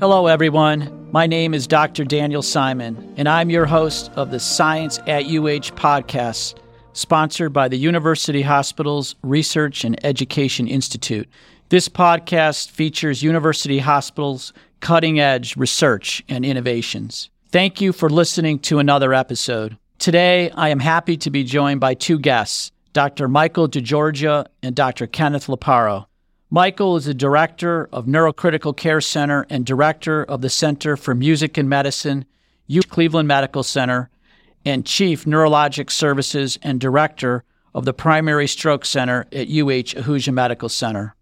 Hello, everyone. My name is Dr. Daniel Simon, and I'm your host of the Science at UH podcast, sponsored by the University Hospitals Research and Education Institute. This podcast features university hospitals' cutting edge research and innovations. Thank you for listening to another episode. Today, I am happy to be joined by two guests, Dr. Michael DeGeorgia and Dr. Kenneth Loparo. Michael is the director of Neurocritical Care Center and director of the Center for Music and Medicine, U Cleveland Medical Center, and chief neurologic services and director of the Primary Stroke Center at UH Ahuja Medical Center.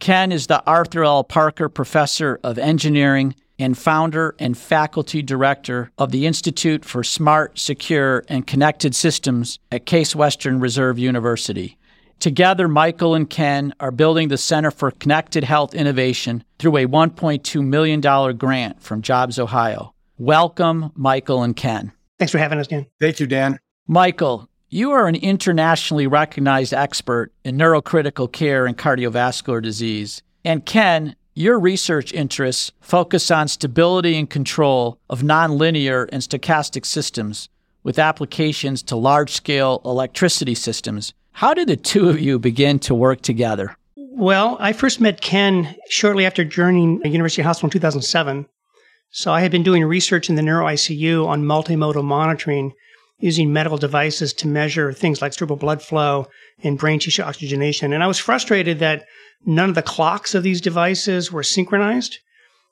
Ken is the Arthur L. Parker Professor of Engineering and founder and faculty director of the Institute for Smart, Secure, and Connected Systems at Case Western Reserve University. Together, Michael and Ken are building the Center for Connected Health Innovation through a $1.2 million grant from JobsOhio. Welcome, Michael and Ken. Thanks for having us, Dan. Thank you, Dan. Michael, you are an internationally recognized expert in neurocritical care and cardiovascular disease. And Ken, your research interests focus on stability and control of nonlinear and stochastic systems with applications to large scale electricity systems how did the two of you begin to work together? Well, I first met Ken shortly after joining University Hospital in 2007. So I had been doing research in the neuro ICU on multimodal monitoring using medical devices to measure things like cerebral blood flow and brain tissue oxygenation. And I was frustrated that none of the clocks of these devices were synchronized,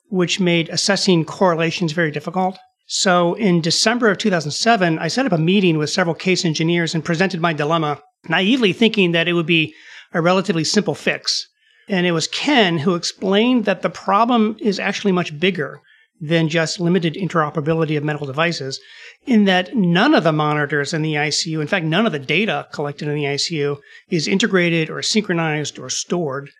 which made assessing correlations very difficult. So in December of 2007, I set up a meeting with several case engineers and presented my dilemma naively thinking that it would be a relatively simple fix. And it was Ken who explained that the problem is actually much bigger than just limited interoperability of medical devices, in that none of the monitors in the ICU, in fact, none of the data collected in the ICU, is integrated or synchronized or stored.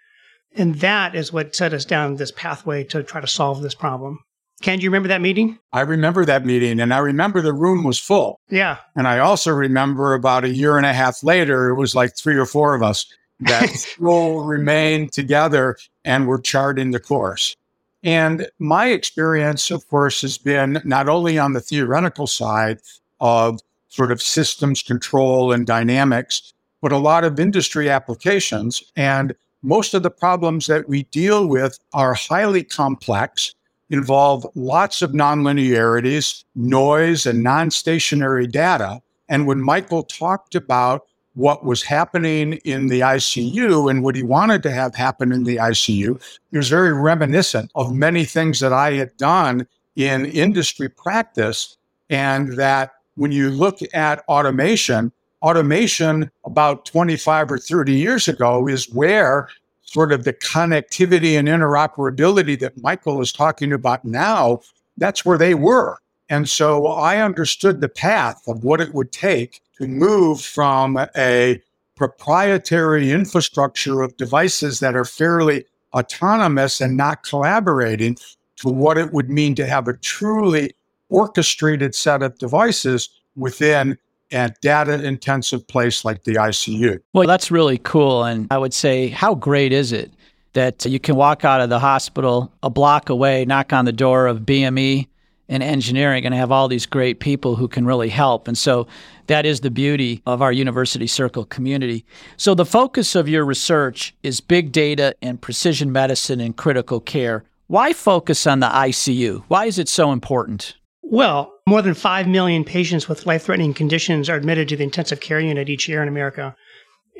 And that is what set us down this pathway to try to solve this problem. Ken, do you remember that meeting? I remember that meeting, and I remember the room was full. Yeah. And I also remember about a year and a half later, it was like three or four of us that still remained together and were charting the course. And my experience, of course, has been not only on the theoretical side of sort of systems control and dynamics, but a lot of industry applications. And most of the problems that we deal with are highly complex involve lots of nonlinearities, noise, and non stationary data. And when Michael talked about what was happening in the ICU and what he wanted to have happen in the ICU, it was very reminiscent of many things that I had done in industry practice. And that when you look at automation, automation about 25 or 30 years ago is where sort of the connectivity and interoperability that Michael is talking about now, that's where they were. And so I understood the path of what it would take to move from a proprietary infrastructure of devices that are fairly autonomous and not collaborating to what it would mean to have a truly orchestrated set of devices within a data intensive place like the ICU. Well, that's really cool. And I would say, how great is it that you can walk out of the hospital a block away, knock on the door of BME and engineering, and have all these great people who can really help. And so that is the beauty of our University Circle community. So the focus of your research is big data and precision medicine and critical care. Why focus on the ICU? Why is it so important? Well, more than 5 million patients with life threatening conditions are admitted to the intensive care unit each year in America.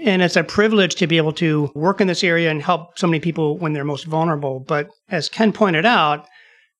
And it's a privilege to be able to work in this area and help so many people when they're most vulnerable. But as Ken pointed out,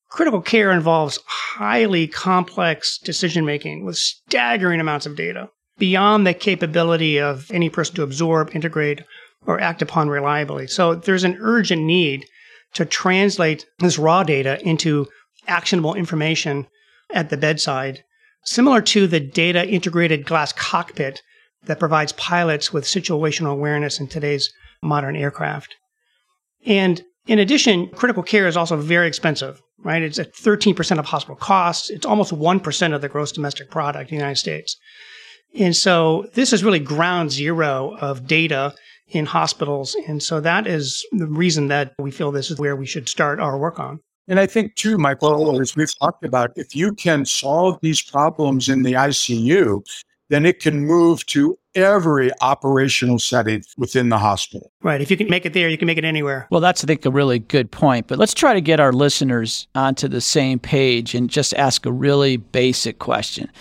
critical care involves highly complex decision making with staggering amounts of data beyond the capability of any person to absorb, integrate, or act upon reliably. So there's an urgent need to translate this raw data into actionable information at the bedside, similar to the data integrated glass cockpit that provides pilots with situational awareness in today's modern aircraft. And in addition, critical care is also very expensive, right? It's at 13% of hospital costs. It's almost 1% of the gross domestic product in the United States. And so this is really ground zero of data in hospitals. And so that is the reason that we feel this is where we should start our work on. And I think too, Michael, as we've talked about, if you can solve these problems in the ICU, then it can move to every operational setting within the hospital. Right. If you can make it there, you can make it anywhere. Well, that's, I think, a really good point. But let's try to get our listeners onto the same page and just ask a really basic question.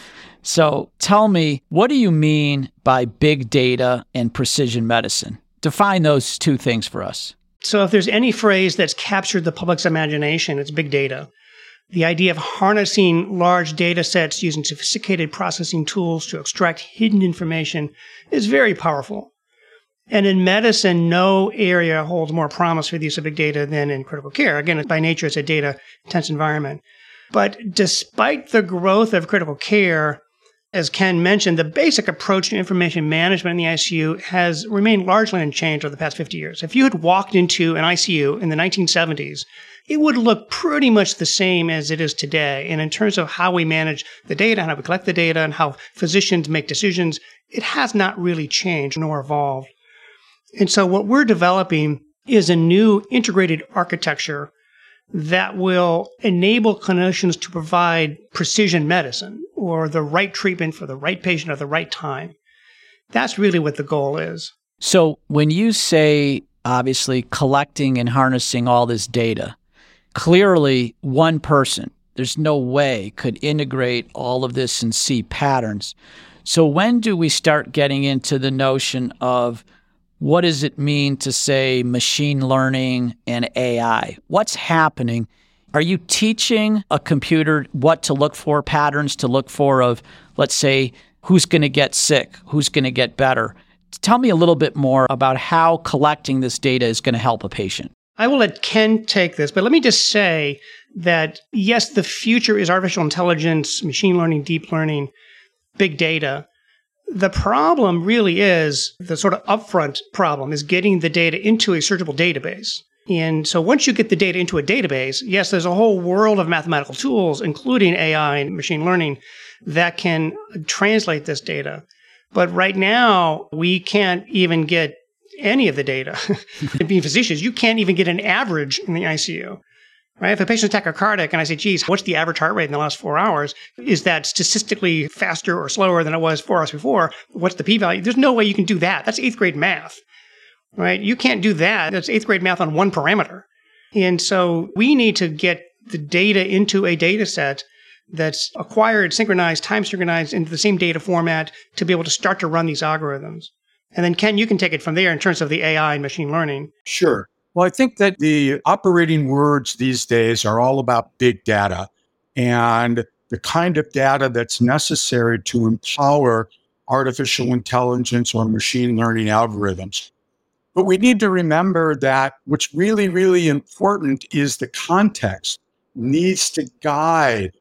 So tell me, what do you mean by big data and precision medicine? Define those two things for us. So, if there's any phrase that's captured the public's imagination, it's big data. The idea of harnessing large data sets using sophisticated processing tools to extract hidden information is very powerful. And in medicine, no area holds more promise for the use of big data than in critical care. Again, by nature, it's a data intense environment. But despite the growth of critical care, as Ken mentioned, the basic approach to information management in the ICU has remained largely unchanged over the past 50 years. If you had walked into an ICU in the 1970s, it would look pretty much the same as it is today. And in terms of how we manage the data, how we collect the data, and how physicians make decisions, it has not really changed nor evolved. And so what we're developing is a new integrated architecture that will enable clinicians to provide precision medicine or the right treatment for the right patient at the right time. That's really what the goal is. So, when you say obviously collecting and harnessing all this data, clearly one person, there's no way, could integrate all of this and see patterns. So, when do we start getting into the notion of what does it mean to say machine learning and AI? What's happening? Are you teaching a computer what to look for, patterns to look for of, let's say, who's going to get sick, who's going to get better? Tell me a little bit more about how collecting this data is going to help a patient. I will let Ken take this, but let me just say that yes, the future is artificial intelligence, machine learning, deep learning, big data. The problem really is the sort of upfront problem is getting the data into a searchable database. And so once you get the data into a database, yes, there's a whole world of mathematical tools, including AI and machine learning, that can translate this data. But right now, we can't even get any of the data. Being physicians, you can't even get an average in the ICU. Right? If a patient's tachycardic and I say, geez, what's the average heart rate in the last four hours? Is that statistically faster or slower than it was four hours before? What's the p value? There's no way you can do that. That's eighth grade math. Right? You can't do that. That's eighth grade math on one parameter. And so we need to get the data into a data set that's acquired, synchronized, time synchronized into the same data format to be able to start to run these algorithms. And then, Ken, you can take it from there in terms of the AI and machine learning. Sure. Well, I think that the operating words these days are all about big data and the kind of data that's necessary to empower artificial intelligence or machine learning algorithms. But we need to remember that what's really, really important is the context needs to guide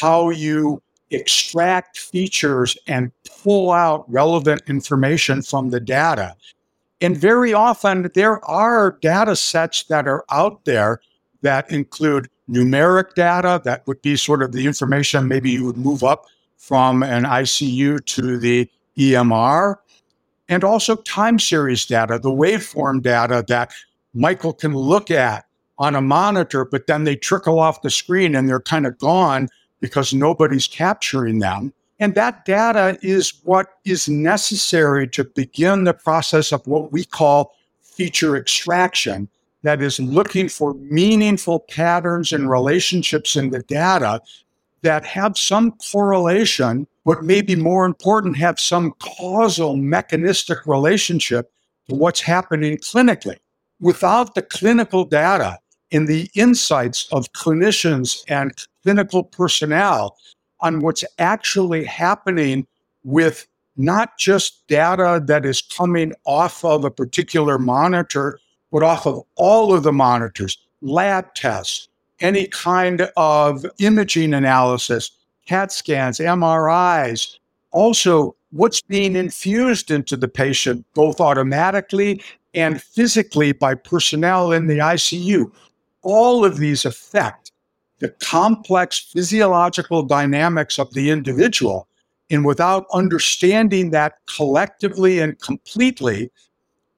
how you extract features and pull out relevant information from the data. And very often there are data sets that are out there that include numeric data, that would be sort of the information maybe you would move up from an ICU to the EMR, and also time series data, the waveform data that Michael can look at on a monitor, but then they trickle off the screen and they're kind of gone because nobody's capturing them. And that data is what is necessary to begin the process of what we call feature extraction. That is looking for meaningful patterns and relationships in the data that have some correlation, but maybe more important, have some causal mechanistic relationship to what's happening clinically. Without the clinical data and the insights of clinicians and clinical personnel on what's actually happening with not just data that is coming off of a particular monitor, but off of all of the monitors, lab tests, any kind of imaging analysis, CAT scans, MRIs, also what's being infused into the patient, both automatically and physically by personnel in the ICU. All of these affect the complex physiological dynamics of the individual. And without understanding that collectively and completely,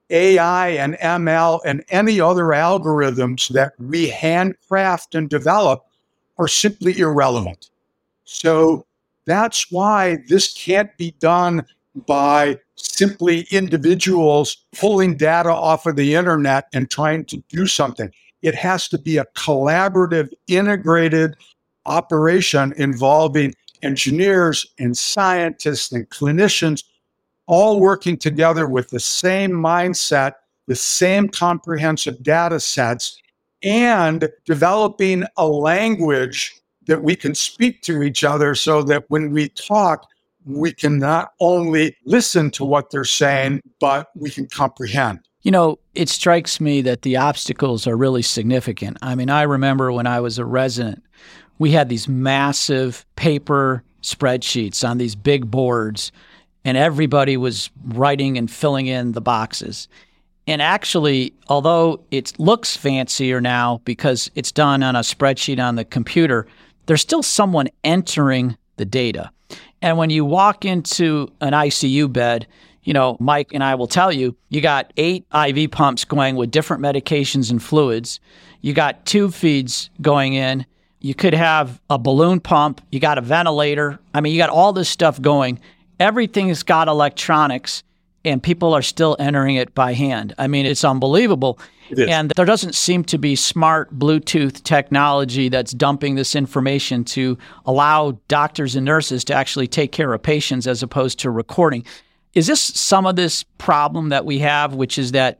AI and ML and any other algorithms that we handcraft and develop are simply irrelevant. So that's why this can't be done by simply individuals pulling data off of the internet and trying to do something. It has to be a collaborative, integrated operation involving engineers and scientists and clinicians all working together with the same mindset, the same comprehensive data sets, and developing a language that we can speak to each other so that when we talk, we can not only listen to what they're saying, but we can comprehend. You know, it strikes me that the obstacles are really significant. I mean, I remember when I was a resident, we had these massive paper spreadsheets on these big boards and everybody was writing and filling in the boxes. And actually, although it looks fancier now because it's done on a spreadsheet on the computer, there's still someone entering the data. And when you walk into an ICU bed, you know, Mike and I will tell you, you got eight IV pumps going with different medications and fluids. You got tube feeds going in. You could have a balloon pump. You got a ventilator. I mean, you got all this stuff going everything's got electronics and people are still entering it by hand. I mean, it's unbelievable. and there doesn't seem to be smart Bluetooth technology that's dumping this information to allow doctors and nurses to actually take care of patients as opposed to recording. Is this some of this problem that we have, which is that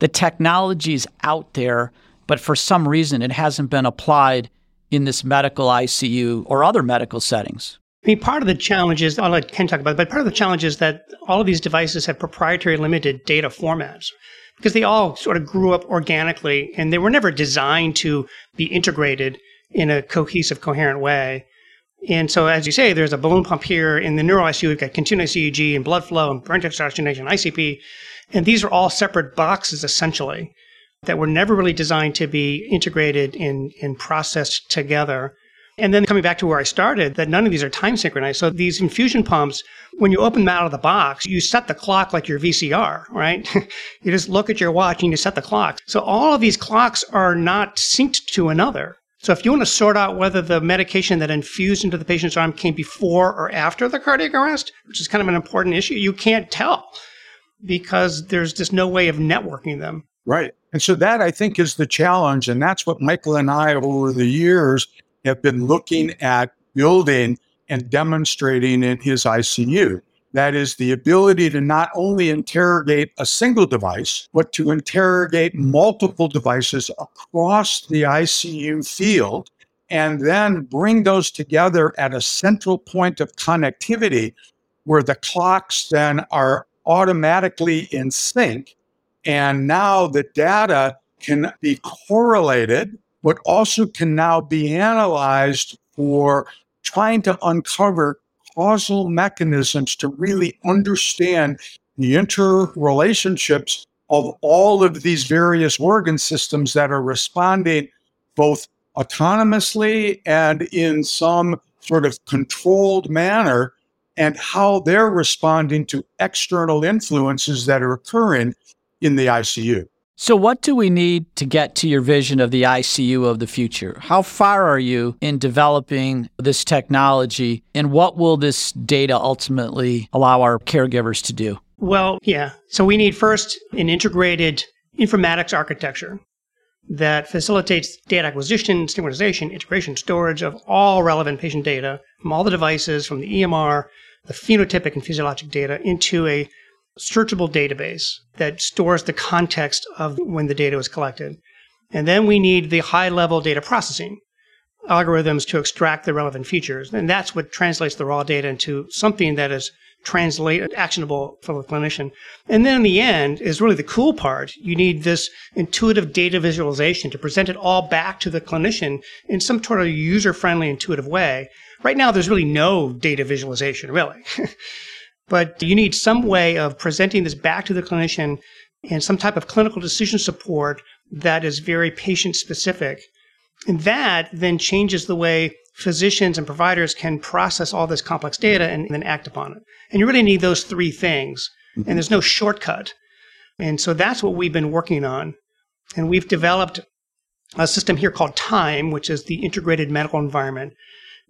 the technology is out there, but for some reason it hasn't been applied in this medical ICU or other medical settings? I mean, part of the challenge is, I'll let Ken talk about it, but part of the challenge is that all of these devices have proprietary limited data formats because they all sort of grew up organically and they were never designed to be integrated in a cohesive, coherent way. And so, as you say, there's a balloon pump here in the neuro ICU. We've got continuous EEG and blood flow and parenchymal oxygenation, ICP. And these are all separate boxes, essentially, that were never really designed to be integrated and, and processed together. And then coming back to where I started, that none of these are time synchronized. So these infusion pumps, when you open them out of the box, you set the clock like your VCR, right? you just look at your watch and you set the clock. So all of these clocks are not synced to another. So if you want to sort out whether the medication that infused into the patient's arm came before or after the cardiac arrest, which is kind of an important issue, you can't tell because there's just no way of networking them. Right. And so that I think is the challenge. And that's what Michael and I over the years have been looking at building and demonstrating in his ICU. That is the ability to not only interrogate a single device, but to interrogate multiple devices across the ICU field and then bring those together at a central point of connectivity where the clocks then are automatically in sync. And now the data can be correlated but also can now be analyzed for trying to uncover causal mechanisms to really understand the interrelationships of all of these various organ systems that are responding both autonomously and in some sort of controlled manner, and how they're responding to external influences that are occurring in the ICU. So, what do we need to get to your vision of the ICU of the future? How far are you in developing this technology, and what will this data ultimately allow our caregivers to do? Well, yeah. So, we need first an integrated informatics architecture that facilitates data acquisition, synchronization, integration, storage of all relevant patient data from all the devices, from the EMR, the phenotypic and physiologic data into a searchable database that stores the context of when the data was collected. And then we need the high level data processing algorithms to extract the relevant features. And that's what translates the raw data into something that is translate actionable for the clinician. And then in the end is really the cool part. You need this intuitive data visualization to present it all back to the clinician in some sort of user friendly, intuitive way. Right now, there's really no data visualization, really. But you need some way of presenting this back to the clinician and some type of clinical decision support that is very patient specific. And that then changes the way physicians and providers can process all this complex data and then act upon it. And you really need those three things. Mm-hmm. And there's no shortcut. And so that's what we've been working on. And we've developed a system here called TIME, which is the integrated medical environment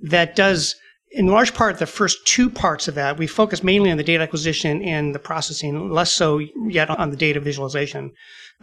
that does in large part, the first two parts of that, we focus mainly on the data acquisition and the processing, less so yet on the data visualization.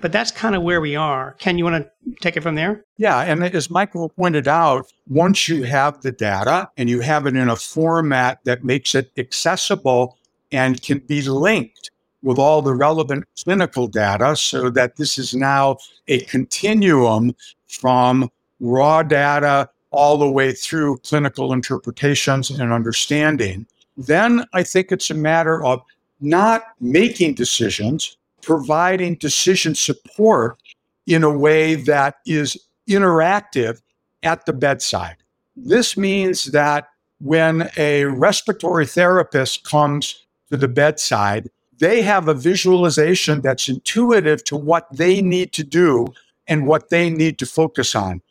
But that's kind of where we are. Ken, you want to take it from there? Yeah. And as Michael pointed out, once you have the data and you have it in a format that makes it accessible and can be linked with all the relevant clinical data so that this is now a continuum from raw data all the way through clinical interpretations and understanding, then I think it's a matter of not making decisions, providing decision support in a way that is interactive at the bedside. This means that when a respiratory therapist comes to the bedside, they have a visualization that's intuitive to what they need to do and what they need to focus on.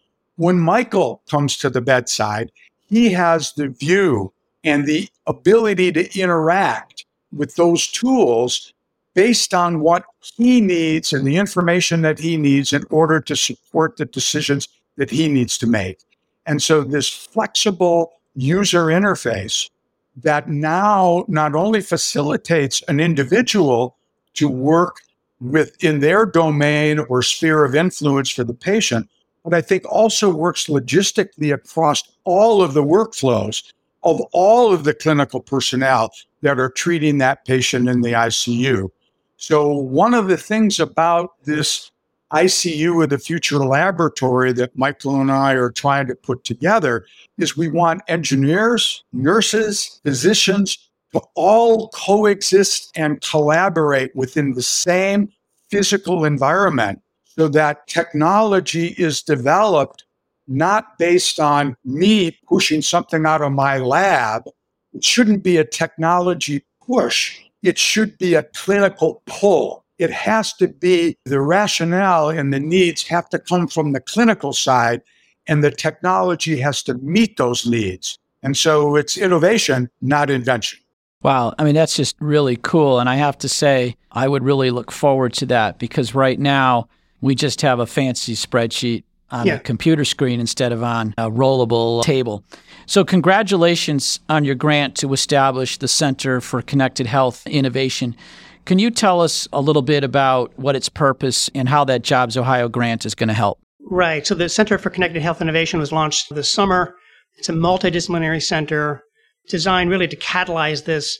When Michael comes to the bedside, he has the view and the ability to interact with those tools based on what he needs and the information that he needs in order to support the decisions that he needs to make. And so, this flexible user interface that now not only facilitates an individual to work within their domain or sphere of influence for the patient, but I think also works logistically across all of the workflows of all of the clinical personnel that are treating that patient in the ICU. So, one of the things about this ICU of the future laboratory that Michael and I are trying to put together is we want engineers, nurses, physicians to all coexist and collaborate within the same physical environment so that technology is developed not based on me pushing something out of my lab. It shouldn't be a technology push. It should be a clinical pull. It has to be the rationale and the needs have to come from the clinical side, and the technology has to meet those needs. And so it's innovation, not invention. Wow. I mean, that's just really cool. And I have to say, I would really look forward to that because right now, we just have a fancy spreadsheet on yeah. a computer screen instead of on a rollable table. So, congratulations on your grant to establish the Center for Connected Health Innovation. Can you tell us a little bit about what its purpose and how that JobsOhio grant is going to help? Right. So, the Center for Connected Health Innovation was launched this summer. It's a multidisciplinary center designed really to catalyze this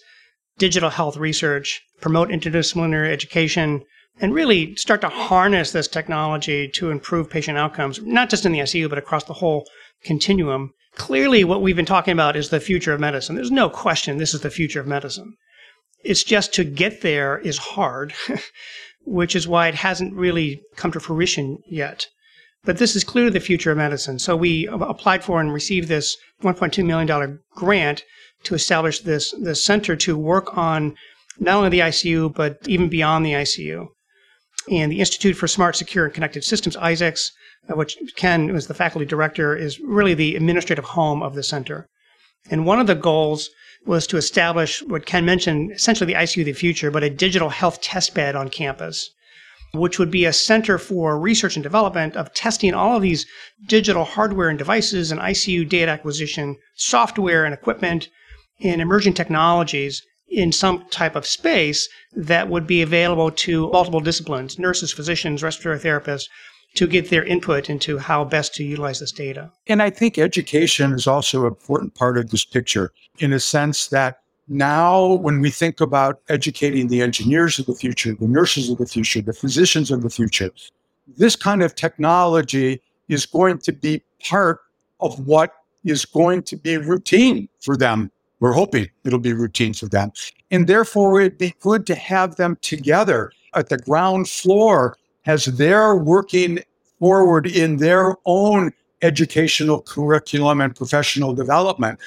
digital health research, promote interdisciplinary education, and really start to harness this technology to improve patient outcomes, not just in the ICU, but across the whole continuum. Clearly, what we've been talking about is the future of medicine. There's no question this is the future of medicine. It's just to get there is hard, which is why it hasn't really come to fruition yet. But this is clearly the future of medicine. So we applied for and received this $1.2 million grant to establish this, this center to work on not only the ICU, but even beyond the ICU and the Institute for Smart, Secure, and Connected Systems, ISACS, uh, which Ken was the faculty director, is really the administrative home of the center. And one of the goals was to establish what Ken mentioned, essentially the ICU of the future, but a digital health test bed on campus, which would be a center for research and development of testing all of these digital hardware and devices and ICU data acquisition, software and equipment, and emerging technologies in some type of space that would be available to multiple disciplines nurses, physicians, respiratory therapists to get their input into how best to utilize this data. And I think education is also an important part of this picture in a sense that now, when we think about educating the engineers of the future, the nurses of the future, the physicians of the future, this kind of technology is going to be part of what is going to be routine for them we're hoping it'll be routine for them. And therefore, it'd be good to have them together at the ground floor as they're working forward in their own educational curriculum and professional development.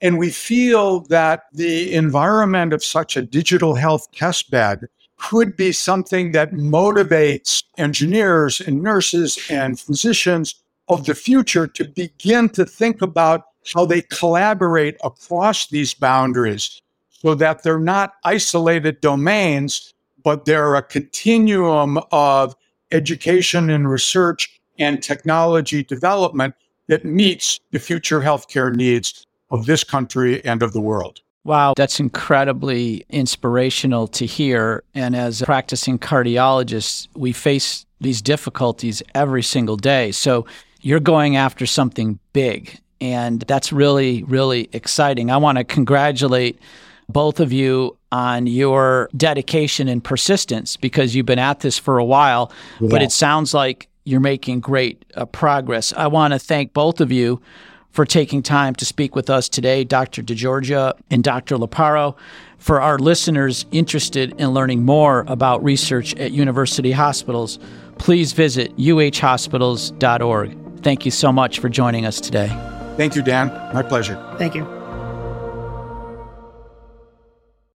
And we feel that the environment of such a digital health testbed could be something that motivates engineers and nurses and physicians of the future to begin to think about how they collaborate across these boundaries so that they're not isolated domains, but they're a continuum of education and research and technology development that meets the future healthcare needs of this country and of the world. Wow, that's incredibly inspirational to hear. And as practicing cardiologists, we face these difficulties every single day. So you're going after something big. And that's really, really exciting. I want to congratulate both of you on your dedication and persistence because you've been at this for a while, yeah. but it sounds like you're making great uh, progress. I want to thank both of you for taking time to speak with us today, Dr. DeGeorgia and Dr. Loparo. For our listeners interested in learning more about research at university hospitals, please visit uhhospitals.org. Thank you so much for joining us today. Thank you, Dan. My pleasure. Thank you.